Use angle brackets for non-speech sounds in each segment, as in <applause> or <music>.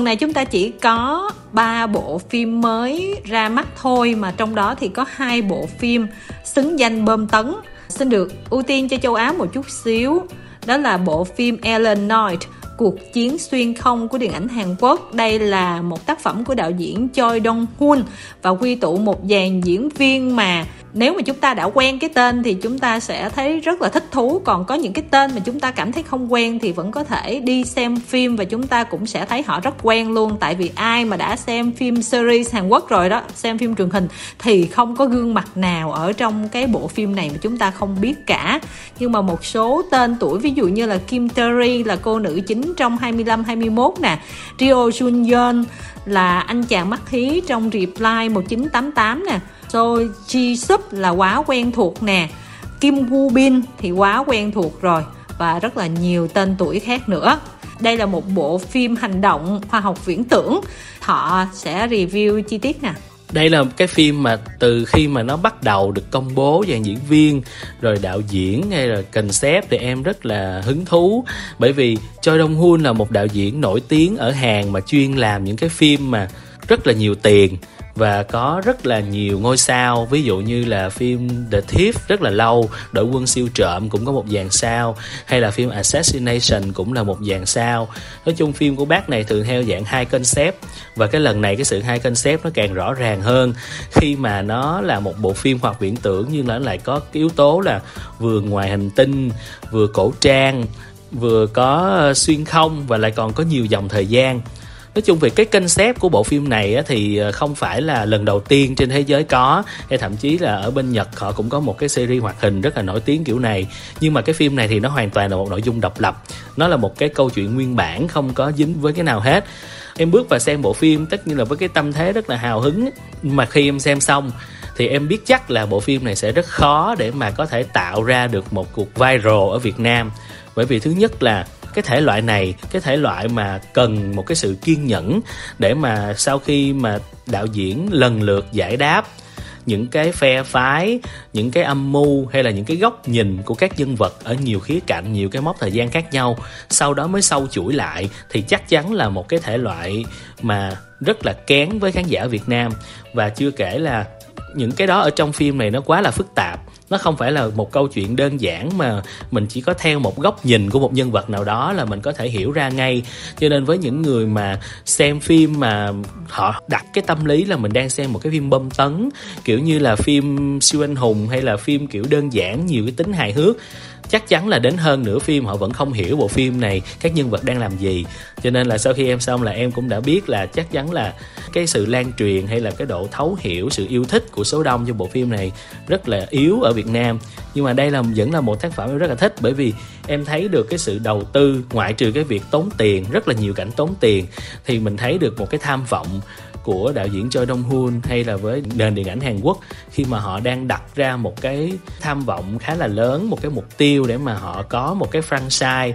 tuần này chúng ta chỉ có 3 bộ phim mới ra mắt thôi, mà trong đó thì có hai bộ phim xứng danh bơm tấn xin được ưu tiên cho châu Á một chút xíu đó là bộ phim Ellen Knight, cuộc chiến xuyên không của điện ảnh Hàn Quốc. Đây là một tác phẩm của đạo diễn Choi Dong Hoon và quy tụ một dàn diễn viên mà nếu mà chúng ta đã quen cái tên thì chúng ta sẽ thấy rất là thích thú. Còn có những cái tên mà chúng ta cảm thấy không quen thì vẫn có thể đi xem phim và chúng ta cũng sẽ thấy họ rất quen luôn. Tại vì ai mà đã xem phim series Hàn Quốc rồi đó, xem phim truyền hình thì không có gương mặt nào ở trong cái bộ phim này mà chúng ta không biết cả. Nhưng mà một số tên tuổi, ví dụ như là Kim Tae-ri là cô nữ chính trong 25 21 nè. Rio Jun Yeon là anh chàng mắt hí trong Reply 1988 nè. So Ji Sup là quá quen thuộc nè. Kim Woo Bin thì quá quen thuộc rồi và rất là nhiều tên tuổi khác nữa. Đây là một bộ phim hành động khoa học viễn tưởng. Thọ sẽ review chi tiết nè. Đây là cái phim mà từ khi mà nó bắt đầu được công bố dàn diễn viên, rồi đạo diễn hay là concept thì em rất là hứng thú. Bởi vì Choi Dong Hoon là một đạo diễn nổi tiếng ở Hàn mà chuyên làm những cái phim mà rất là nhiều tiền và có rất là nhiều ngôi sao, ví dụ như là phim The Thief rất là lâu, đội quân siêu trộm cũng có một dàn sao, hay là phim Assassination cũng là một dàn sao. Nói chung phim của bác này thường theo dạng hai concept, và cái lần này cái sự hai concept nó càng rõ ràng hơn. Khi mà nó là một bộ phim hoặc viễn tưởng, nhưng nó lại có cái yếu tố là vừa ngoài hành tinh, vừa cổ trang, vừa có xuyên không, và lại còn có nhiều dòng thời gian nói chung về cái concept của bộ phim này thì ờ, không phải là lần đầu tiên trên thế giới có. Hay thậm chí là ở bên nhật họ cũng có một cái series hoạt hình rất là nổi tiếng kiểu này. Nhưng mà cái phim này thì nó hoàn toàn là một nội dung độc lập. Nó là một cái câu chuyện nguyên bản, không có dính với cái nào hết. Em bước vào xem bộ phim, tất nhiên là với cái tâm thế rất là hào hứng. Mà khi em xem xong, thì em biết chắc là bộ phim này sẽ rất khó để mà có thể tạo ra được một cuộc viral ở Việt Nam. Bởi vì thứ nhất là cái thể loại này, cái thể loại mà cần một cái sự kiên nhẫn để mà sau khi mà đạo diễn lần lượt giải đáp những cái phe phái, những cái âm mưu hay là những cái góc nhìn của các nhân vật ở nhiều khía cạnh, nhiều cái mốc thời gian khác nhau, sau đó mới sâu chuỗi lại thì chắc chắn là một cái thể loại mà rất là kén với khán giả Việt Nam. Và chưa kể là những cái đó ở trong phim này nó quá là phức tạp nó không phải là một câu chuyện đơn giản mà mình chỉ có theo một góc nhìn của một nhân vật nào đó là mình có thể hiểu ra ngay. Cho nên với những người mà xem phim mà họ đặt cái tâm lý là mình đang xem một cái phim bom tấn, kiểu như là phim siêu anh hùng hay là phim kiểu đơn giản, nhiều cái tính hài hước chắc chắn là đến hơn nửa phim, họ vẫn không hiểu bộ phim này, các nhân vật đang làm gì. Cho nên là sau khi em xong là em cũng đã biết là chắc chắn là cái sự lan truyền hay là cái độ thấu hiểu, sự yêu thích của số đông cho bộ phim này rất là yếu ở Việt Nam. Nhưng mà đây là, vẫn là một tác phẩm em rất là thích bởi vì em thấy được cái sự đầu tư, ngoại trừ cái việc tốn tiền, rất là nhiều cảnh tốn tiền, thì mình thấy được một cái tham vọng của đạo diễn Choi Dong Hoon hay là với nền điện ảnh Hàn Quốc khi mà họ đang đặt ra một cái tham vọng khá là lớn, một cái mục tiêu để mà họ có một cái franchise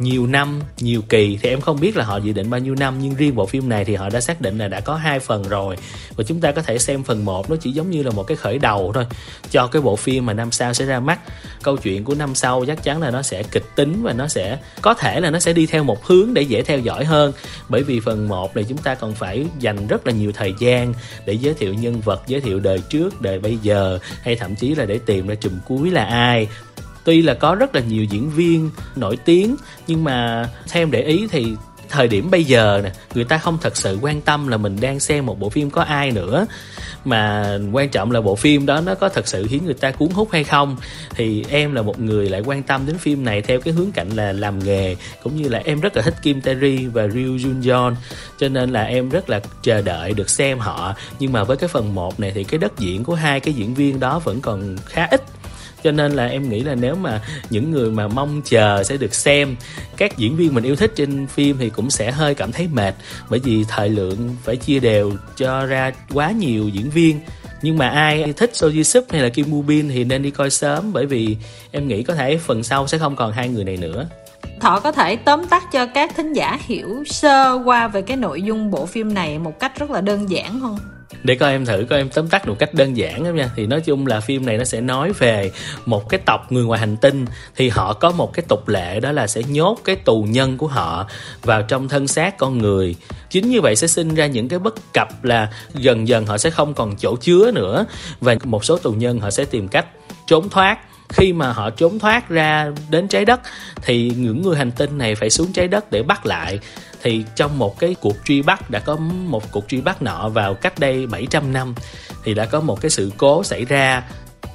nhiều năm, nhiều kỳ thì em không biết là họ dự định bao nhiêu năm, nhưng riêng bộ phim này thì họ đã xác định là đã có hai phần rồi. Và chúng ta có thể xem phần 1 nó chỉ giống như là một cái khởi đầu thôi cho cái bộ phim mà năm sau sẽ ra mắt. Câu chuyện của năm sau chắc chắn là nó sẽ kịch tính và nó sẽ, có thể là nó sẽ đi theo một hướng để dễ theo dõi hơn. Bởi vì phần 1 này chúng ta còn phải dành rất là nhiều thời gian để giới thiệu nhân vật, giới thiệu đời trước, đời bây giờ, hay thậm chí là để tìm ra chùm cuối là ai tuy là có rất là nhiều diễn viên nổi tiếng, nhưng mà theo em để ý thì thời điểm bây giờ nè, người ta không thật sự quan tâm là mình đang xem một bộ phim có ai nữa. Mà quan trọng là bộ phim đó nó có thật sự khiến người ta cuốn hút hay không. Thì em là một người lại quan tâm đến phim này theo cái hướng cạnh là làm nghề, cũng như là em rất là thích Kim Tae-ri và Ryu Jun Yeon cho nên là em rất là chờ đợi được xem họ. Nhưng mà với cái phần 1 này thì cái đất diễn của hai cái diễn viên đó vẫn còn khá ít cho nên là em nghĩ là nếu mà những người mà mong chờ sẽ được xem các diễn viên mình yêu thích trên phim thì cũng sẽ hơi cảm thấy mệt. Bởi vì thời lượng phải chia đều cho ra quá nhiều diễn viên. Nhưng mà ai thích Soji Sup hay là Kim Woo Bin thì nên đi coi sớm. Bởi vì em nghĩ có thể phần sau sẽ không còn hai người này nữa. Thọ có thể tóm tắt cho các thính giả hiểu sơ qua về cái nội dung bộ phim này một cách rất là đơn giản không? Để coi em thử, coi em tóm tắt một cách đơn giản lắm nha. Thì nói chung là phim này nó sẽ nói về một cái tộc người ngoài hành tinh. Thì họ có một cái tục lệ, đó là sẽ nhốt cái tù nhân của họ vào trong thân xác con người. Chính như vậy sẽ sinh ra những cái bất cập là dần dần họ sẽ không còn chỗ chứa nữa. Và một số tù nhân họ sẽ tìm cách trốn thoát khi mà họ trốn thoát ra đến trái đất, thì những người hành tinh này phải xuống trái đất để bắt lại. Thì trong một cái cuộc truy bắt, đã có một cuộc truy bắt nọ vào cách đây 700 năm, thì đã có một cái sự cố xảy ra.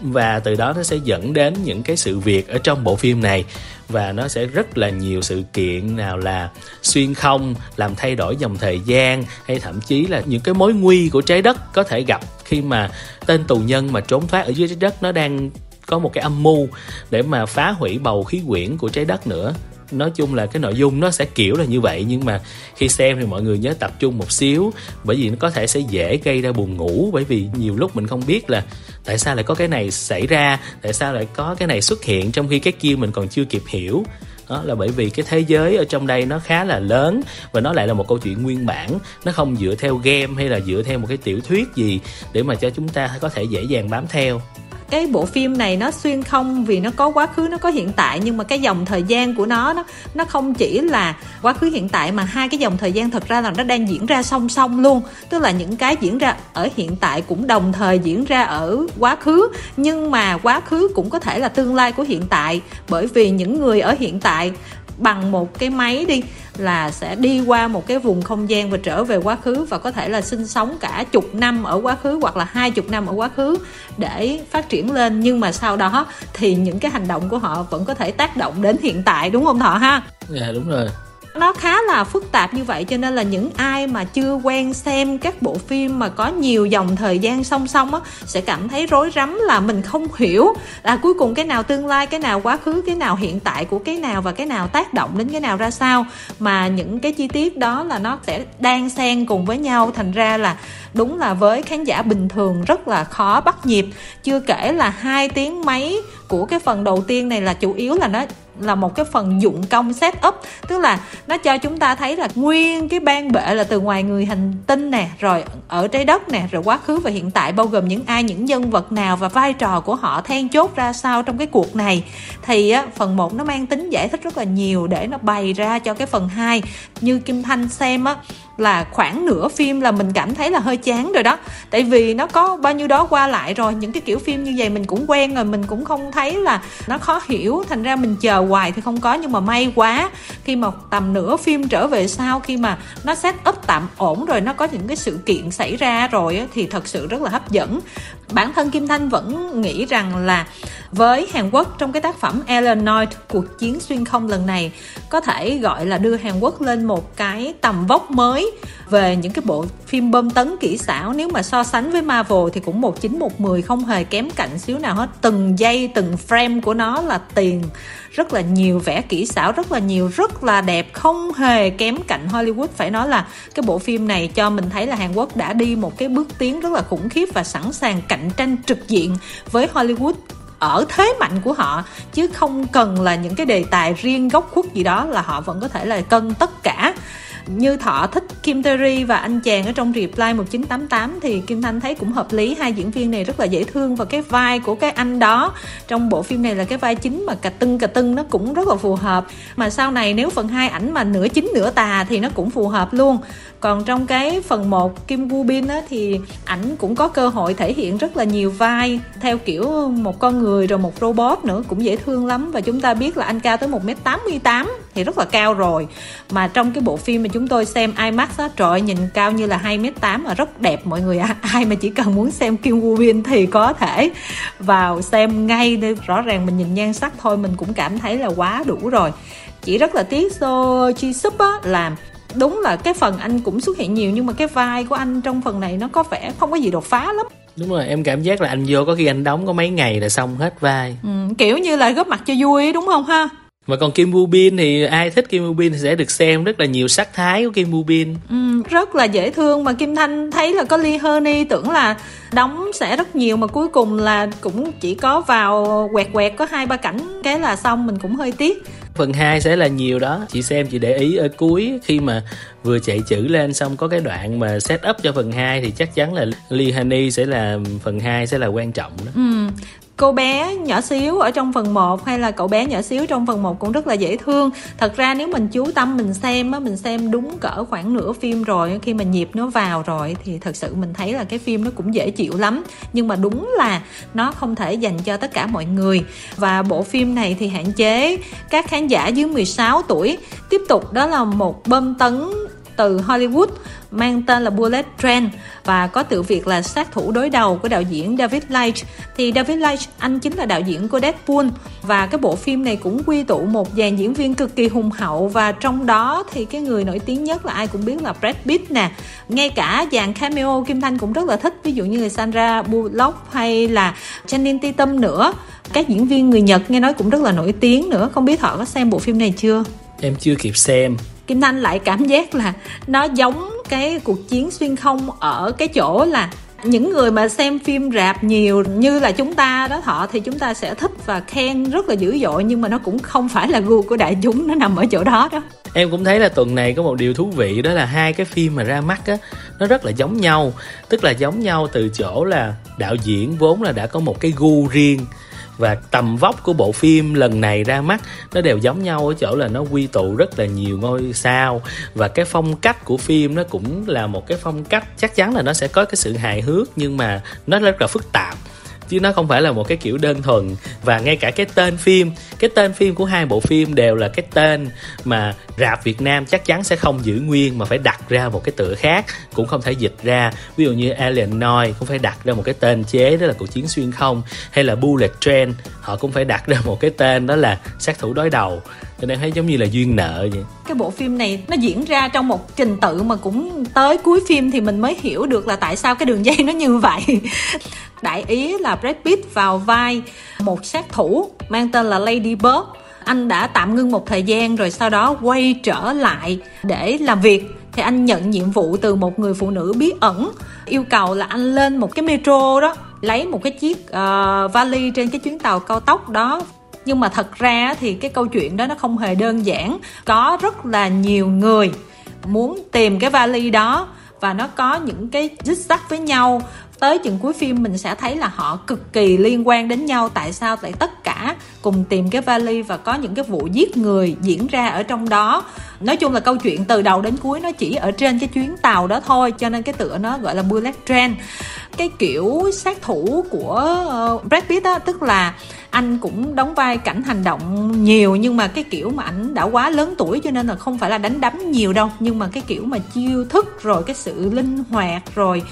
Và từ đó nó sẽ dẫn đến những cái sự việc ở trong bộ phim này. Và nó sẽ rất là nhiều sự kiện nào là xuyên không, làm thay đổi dòng thời gian, hay thậm chí là những cái mối nguy của trái đất có thể gặp khi mà tên tù nhân mà trốn thoát ở dưới trái đất nó đang có một cái âm mưu để mà phá hủy bầu khí quyển của trái đất nữa. Nói chung là cái nội dung nó sẽ kiểu là như vậy, nhưng mà khi xem thì mọi người nhớ tập trung một xíu, bởi vì nó có thể sẽ dễ gây ra buồn ngủ, bởi vì nhiều lúc mình không biết là tại sao lại có cái này xảy ra, tại sao lại có cái này xuất hiện trong khi cái kia mình còn chưa kịp hiểu. Đó là bởi vì cái thế giới ở trong đây nó khá là lớn và nó lại là một câu chuyện nguyên bản. Nó không dựa theo game hay là dựa theo một cái tiểu thuyết gì để mà cho chúng ta có thể dễ dàng bám theo cái bộ phim này nó xuyên không vì nó có quá khứ, nó có hiện tại, nhưng mà cái dòng thời gian của nó nó nó không chỉ là quá khứ, hiện tại, mà hai cái dòng thời gian thật ra là nó đang diễn ra song song luôn. Tức là những cái diễn ra ở hiện tại cũng đồng thời diễn ra ở quá khứ, nhưng mà quá khứ cũng có thể là tương lai của hiện tại. Bởi vì những người ở hiện tại bằng một cái máy đi là sẽ đi qua một cái vùng không gian và trở về quá khứ và có thể là sinh sống cả chục năm ở quá khứ hoặc là hai chục năm ở quá khứ để phát triển lên. Nhưng mà sau đó thì những cái hành động của họ vẫn có thể tác động đến hiện tại, đúng không thọ ha? Dạ đúng rồi nó khá là phức tạp như vậy, cho nên là những ai mà chưa quen xem các bộ phim mà có nhiều dòng thời gian song song á, sẽ cảm thấy rối rắm là mình không hiểu là cuối cùng cái nào tương lai, cái nào quá khứ, cái nào hiện tại của cái nào và cái nào tác động đến cái nào ra sao. Mà những cái chi tiết đó là nó sẽ đang xen cùng với nhau, thành ra là đúng là với khán giả bình thường rất là khó bắt nhịp. Chưa kể là hai tiếng mấy của cái phần đầu tiên này là chủ yếu là nó là một cái phần dụng công set up. Tức là nó cho chúng ta thấy là nguyên cái ban bệ là từ ngoài người hành tinh nè rồi ở trái đất nè rồi quá khứ và hiện tại bao gồm những ai những nhân vật nào và vai trò của họ then chốt ra sao trong cái cuộc này. Thì á, phần 1 nó mang tính giải thích rất là nhiều để nó bày ra cho cái phần 2 như Kim Thanh xem á là khoảng nửa phim là mình cảm thấy là hơi chán rồi đó. Tại vì nó có bao nhiêu đó qua lại rồi, những cái kiểu phim như vậy mình cũng quen rồi, mình cũng không thấy là nó khó hiểu. Thành ra mình chờ hoài thì không có, nhưng mà may quá, khi mà tầm nửa phim trở về sau, khi mà nó set up tạm ổn rồi, nó có những cái sự kiện xảy ra rồi thì thật sự rất là hấp dẫn. Bản thân Kim Thanh vẫn nghĩ rằng là với Hàn Quốc trong cái tác phẩm Eleanor cuộc chiến xuyên không lần này, có thể gọi là đưa Hàn Quốc lên một cái tầm vóc mới về những cái bộ phim bơm tấn kỹ xảo. Nếu mà so sánh với Marvel thì cũng một chín một mười, không hề kém cạnh xíu nào hết. Từng giây, từng frame của nó là tiền, rất là nhiều vẽ kỹ xảo, rất là nhiều, rất là đẹp. Không hề kém cạnh Hollywood. Phải nói là cái bộ phim này cho mình thấy là Hàn Quốc đã đi một cái bước tiến rất là khủng khiếp và sẵn sàng cạnh tranh trực diện với Hollywood ở thế mạnh của họ, chứ không cần là những cái đề tài riêng góc khuất gì đó là họ vẫn có thể là cân tất cả như thọ thích Kim Terry và anh chàng ở trong Reply 1988 thì Kim Thanh thấy cũng hợp lý. Hai diễn viên này rất là dễ thương và cái vai của cái anh đó trong bộ phim này là cái vai chính mà cà tưng cà tưng nó cũng rất là phù hợp. Mà sau này nếu phần hai ảnh mà nửa chính nửa tà thì nó cũng phù hợp luôn. Còn trong cái phần 1 Kim Woo Bin á, thì ảnh cũng có cơ hội thể hiện rất là nhiều vai theo kiểu một con người rồi một robot nữa cũng dễ thương lắm. Và chúng ta biết là anh cao tới 1m88 thì rất là cao rồi. Mà trong cái bộ phim mà chúng tôi xem IMAX á trời nhìn cao như là 2m8 và rất đẹp mọi người ạ. <laughs> Ai mà chỉ cần muốn xem Kim Woo Bin thì có thể vào xem ngay đi. Rõ ràng mình nhìn nhan sắc thôi mình cũng cảm thấy là quá đủ rồi. Chỉ rất là tiếc So Chi Sup á là đúng là cái phần anh cũng xuất hiện nhiều nhưng mà cái vai của anh trong phần này nó có vẻ không có gì đột phá lắm. Đúng rồi em cảm giác là anh vô có khi anh đóng có mấy ngày là xong hết vai. Ừ, kiểu như là góp mặt cho vui đúng không ha mà còn Kim Woo Bin thì ai thích Kim Woo Bin thì sẽ được xem rất là nhiều sắc thái của Kim Woo Bin. Ừ, rất là dễ thương mà Kim Thanh thấy là có Lee Honey tưởng là đóng sẽ rất nhiều mà cuối cùng là cũng chỉ có vào quẹt quẹt có hai ba cảnh cái là xong mình cũng hơi tiếc phần 2 sẽ là nhiều đó chị xem chị để ý ở cuối khi mà vừa chạy chữ lên xong có cái đoạn mà set up cho phần 2 thì chắc chắn là Lee Honey sẽ là phần 2 sẽ là quan trọng đó. Ừ cô bé nhỏ xíu ở trong phần 1 hay là cậu bé nhỏ xíu trong phần 1 cũng rất là dễ thương. Thật ra nếu mình chú tâm, mình xem á, mình xem đúng cỡ khoảng nửa phim rồi khi mà nhịp nó vào rồi thì thật sự mình thấy là cái phim nó cũng dễ chịu lắm. Nhưng mà đúng là nó không thể dành cho tất cả mọi người. Và bộ phim này thì hạn chế. Các khán giả dưới 16 tuổi tiếp tục đó là một bơm tấn từ Hollywood, mang tên là Bullet Train, và có tự việc là sát thủ đối đầu của đạo diễn David Leitch thì David Leitch anh chính là đạo diễn của Deadpool, và cái bộ phim này cũng quy tụ một dàn diễn viên cực kỳ hùng hậu, và trong đó thì cái người nổi tiếng nhất là ai cũng biết là Brad Pitt nè. Ngay cả dàn cameo Kim Thanh cũng rất là thích, ví dụ như là Sandra Bullock hay là Channing Tatum nữa. Các diễn viên người Nhật nghe nói cũng rất là nổi tiếng nữa, không biết họ có xem bộ phim này chưa? Em chưa kịp xem. Kim Thanh lại cảm giác là nó giống cái cuộc chiến xuyên không ở cái chỗ là những người mà xem phim rạp nhiều như là chúng ta đó thọ thì chúng ta sẽ thích và khen rất là dữ dội, nhưng mà nó cũng không phải là gu của đại chúng, nó nằm ở chỗ đó đó. Em cũng thấy là tuần này có một điều thú vị, đó là hai cái phim mà ra mắt á, nó rất là giống nhau. Tức là giống nhau từ chỗ là đạo diễn vốn là đã có một cái gu riêng và tầm vóc của bộ phim lần này ra mắt, nó đều giống nhau ở chỗ là nó quy tụ rất là nhiều ngôi sao. Và cái phong cách của phim nó cũng là một cái phong cách, chắc chắn là nó sẽ có cái sự hài hước nhưng mà nó rất là phức tạp chứ nó không phải là một cái kiểu đơn thuần. Và ngay cả cái tên phim, cái tên phim của hai bộ phim đều là cái tên mà rạp Việt Nam chắc chắn sẽ không giữ nguyên mà phải đặt ra một cái tựa khác, cũng không thể dịch ra. Ví dụ như Alien Noi cũng phải đặt ra một cái tên chế, đó là cuộc chiến xuyên không, hay là Bullet Train, họ cũng phải đặt ra một cái tên, đó là sát thủ đối đầu. Cho nên thấy giống như là duyên nợ vậy. Cái bộ phim này nó diễn ra trong một trình tự mà cũng tới cuối phim thì mình mới hiểu được là tại sao cái đường dây nó như vậy đại ý là Brad Pitt vào vai một sát thủ mang tên là Lady Bird. Anh đã tạm ngưng một thời gian rồi sau đó quay trở lại để làm việc. Thì anh nhận nhiệm vụ từ một người phụ nữ bí ẩn yêu cầu là anh lên một cái metro đó lấy một cái chiếc uh, vali trên cái chuyến tàu cao tốc đó. Nhưng mà thật ra thì cái câu chuyện đó nó không hề đơn giản. Có rất là nhiều người muốn tìm cái vali đó và nó có những cái dứt sắc với nhau. Tới chừng cuối phim mình sẽ thấy là họ cực kỳ liên quan đến nhau, tại sao tại tất cả cùng tìm cái vali và có những cái vụ giết người diễn ra ở trong đó. Nói chung là câu chuyện từ đầu đến cuối nó chỉ ở trên cái chuyến tàu đó thôi, cho nên cái tựa nó gọi là bullet train cái kiểu sát thủ của uh, Brad Pitt á tức là anh cũng đóng vai cảnh hành động nhiều nhưng mà cái kiểu mà ảnh đã quá lớn tuổi cho nên là không phải là đánh đấm nhiều đâu. Nhưng mà cái kiểu mà chiêu thức rồi cái sự linh hoạt rồi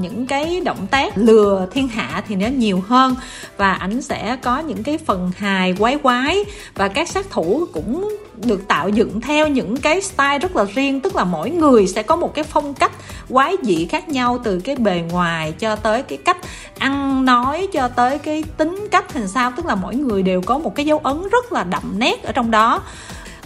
những cái động tác lừa thiên hạ thì nó nhiều hơn. Và ảnh sẽ có những cái phần hài quái quái và các sát thủ cũng được tạo dựng theo những cái style rất là riêng, tức là mỗi người sẽ có một cái phong cách quái dị khác nhau, từ cái bề ngoài cho tới cái cách ăn nói, cho tới cái tính cách hình sao, tức là mỗi người đều có một cái dấu ấn rất là đậm nét ở trong đó.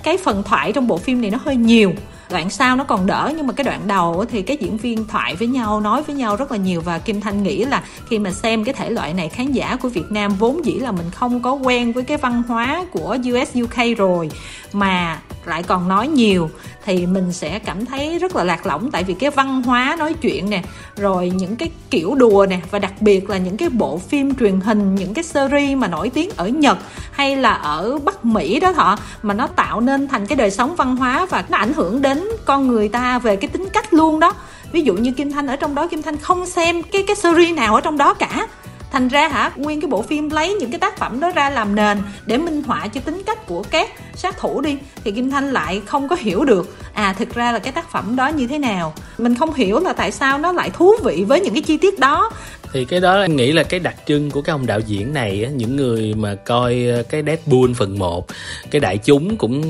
Cái phần thoại trong bộ phim này nó hơi nhiều đoạn sau nó còn đỡ, nhưng mà cái đoạn đầu thì các diễn viên thoại với nhau, nói với nhau rất là nhiều và kim thanh nghĩ là khi mà xem cái thể loại này, khán giả của việt nam vốn dĩ là mình không có quen với cái văn hóa của us uk rồi, mà lại còn nói nhiều thì mình sẽ cảm thấy rất là lạc lõng. Tại vì cái văn hóa nói chuyện nè, rồi những cái kiểu đùa nè, và đặc biệt là những cái bộ phim truyền hình, những cái series mà nổi tiếng ở nhật hay là ở bắc mỹ đó thọ, mà nó tạo nên thành cái đời sống văn hóa và nó ảnh hưởng đến con người ta về cái tính cách luôn đó. Ví dụ như kim thanh ở trong đó, kim thanh không xem cái cái series nào ở trong đó cả thành ra hả, nguyên cái bộ phim lấy những cái tác phẩm đó ra làm nền để minh họa cho tính cách của các sát thủ đi. Thì kim thanh lại không có hiểu được à thực ra là cái tác phẩm đó như thế nào. Mình không hiểu là tại sao nó lại thú vị với những cái chi tiết đó thì cái đó em nghĩ là cái đặc trưng của cái ông đạo diễn này những người mà coi ờ, cái Deadpool phần 1 cái đại chúng cũng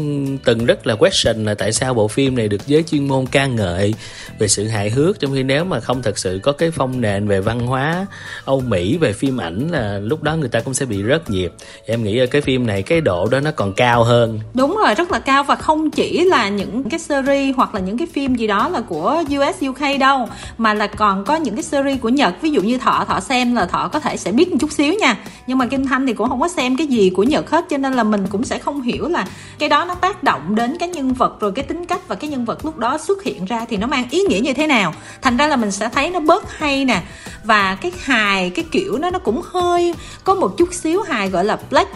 từng rất là question là tại sao bộ phim này được giới chuyên môn ca ngợi về sự hài hước, trong khi nếu mà không thật sự có cái phong nền về văn hóa Âu Mỹ về phim ảnh là lúc đó người ta cũng sẽ bị rớt nhịp. Em nghĩ ở cái phim này, cái độ đó nó còn cao hơn. Đúng rồi, rất là cao và không chỉ là những cái series hoặc là những cái phim gì đó là của US UK đâu, mà là còn có những cái series của Nhật. Ví dụ như thợ thọ thọ xem là thọ có thể sẽ biết một chút xíu nha. Nhưng mà kim thanh thì cũng không có xem cái gì của nhật hết, cho nên là mình cũng sẽ không hiểu là cái đó nó tác động đến cái nhân vật, rồi cái tính cách và cái nhân vật lúc đó xuất hiện ra thì nó mang ý nghĩa như thế nào. Thành ra là mình sẽ thấy nó bớt hay nè. Và cái hài, cái kiểu nó nó cũng hơi có một chút xíu hài, gọi là black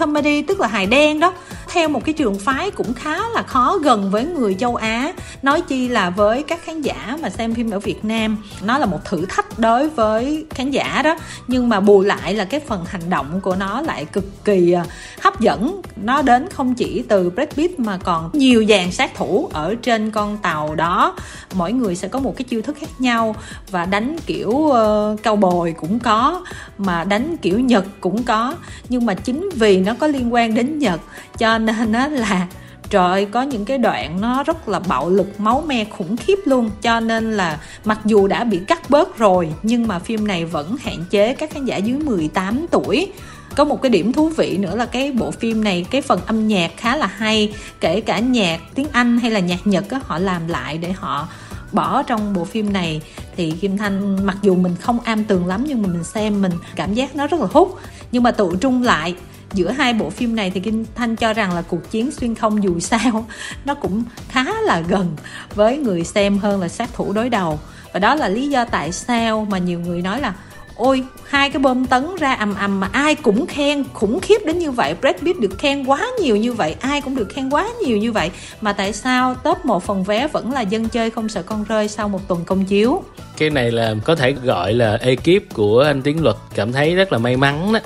comedy tức là hài đen đó. Theo một cái trường phái cũng khá là khó gần với người châu Á. Nói chi là với các khán giả mà xem phim ở Việt Nam nó là một thử thách đối với khán giả đó. Nhưng mà bù lại là cái phần hành động của nó lại cực kỳ à, hấp dẫn. Nó đến không chỉ từ Brad Pitt mà còn nhiều dàn sát thủ ở trên con tàu đó. Mỗi người sẽ có một cái chiêu thức khác nhau và đánh kiểu uh, cao bồi cũng có mà đánh kiểu Nhật cũng có. Nhưng mà chính vì nó nó có liên quan đến Nhật cho nên nó là trời có những cái đoạn nó rất là bạo lực máu me khủng khiếp luôn. Cho nên là mặc dù đã bị cắt bớt rồi nhưng mà phim này vẫn hạn chế các khán giả dưới 18 tuổi. Có một cái điểm thú vị nữa là cái bộ phim này cái phần âm nhạc khá là hay. Kể cả nhạc tiếng anh hay là nhạc nhật á, họ làm lại để họ bỏ trong bộ phim này. Thì kim thanh mặc dù mình không am tường lắm nhưng mà mình xem mình cảm giác nó rất là hút. Nhưng mà tụ trung lại giữa hai bộ phim này thì Kim Thanh cho rằng là cuộc chiến xuyên không dù sao <laughs> nó cũng khá là gần với người xem hơn là sát thủ đối đầu. Và đó là lý do tại sao mà nhiều người nói là, ôi, hai cái bom tấn ra ầm ầm mà ai cũng khen, khủng khiếp đến như vậy. Brad Pitt được khen quá nhiều như vậy, ai cũng được khen quá nhiều như vậy. Mà tại sao top một phần vé vẫn là dân chơi không sợ con rơi sau một tuần công chiếu? Cái này là có thể gọi là ekip của anh Tiến Luật cảm thấy rất là may mắn đó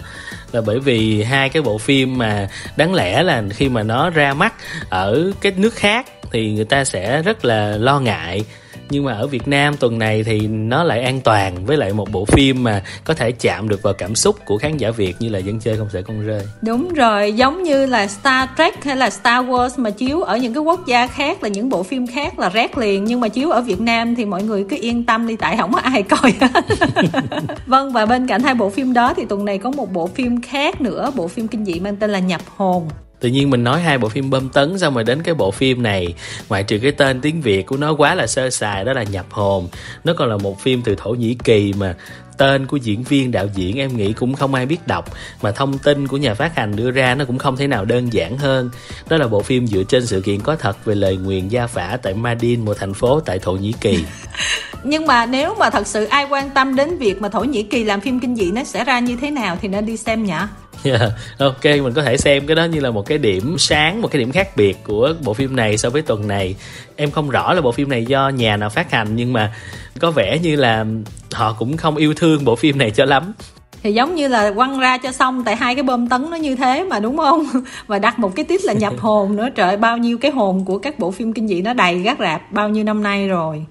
là bởi vì hai cái bộ phim mà đáng lẽ là khi mà nó ra mắt ở cái nước khác thì người ta sẽ rất là lo ngại nhưng mà ở Việt Nam tuần này thì nó lại an toàn với lại một bộ phim mà có thể chạm được vào cảm xúc của khán giả Việt như là dân chơi không sợ con rơi. Đúng rồi, giống như là Star Trek hay là Star Wars mà chiếu ở những cái quốc gia khác, là những bộ phim khác là rét liền. Nhưng mà chiếu ở Việt Nam thì mọi người cứ yên tâm đi, tại không có ai coi <laughs> vâng và bên cạnh hai bộ phim đó thì tuần này có một bộ phim khác nữa, bộ phim kinh dị mang tên là nhập hồn tự nhiên mình nói hai bộ phim bơm tấn xong rồi đến cái bộ phim này. Ngoại trừ cái tên tiếng việt của nó quá là sơ sài, đó là nhập hồn. Nó còn là một phim từ thổ nhĩ kỳ mà tên của diễn viên, đạo diễn em nghĩ cũng không ai biết đọc, mà thông tin của nhà phát hành đưa ra nó cũng không thể nào đơn giản hơn. Đó là bộ phim dựa trên sự kiện có thật về lời nguyền gia phả tại Madin, một thành phố tại thổ nhĩ kỳ. <laughs> Nhưng mà nếu mà thật sự ai quan tâm đến việc mà thổ nhĩ kỳ làm phim kinh dị nó sẽ ra như thế nào thì nên đi xem nhỉ? Yeah. ok mình có thể xem cái đó như là một cái điểm sáng một cái điểm khác biệt của bộ phim này so với tuần này. Em không rõ là bộ phim này do nhà nào phát hành nhưng mà có vẻ như là họ cũng không yêu thương bộ phim này cho lắm. Thì giống như là quăng ra cho xong tại hai cái bơm tấn nó như thế mà đúng không? <laughs> Và đặt một cái tít là nhập <laughs> hồn nữa. Trời bao nhiêu cái hồn của các bộ phim kinh dị nó đầy gác rạp bao nhiêu năm nay rồi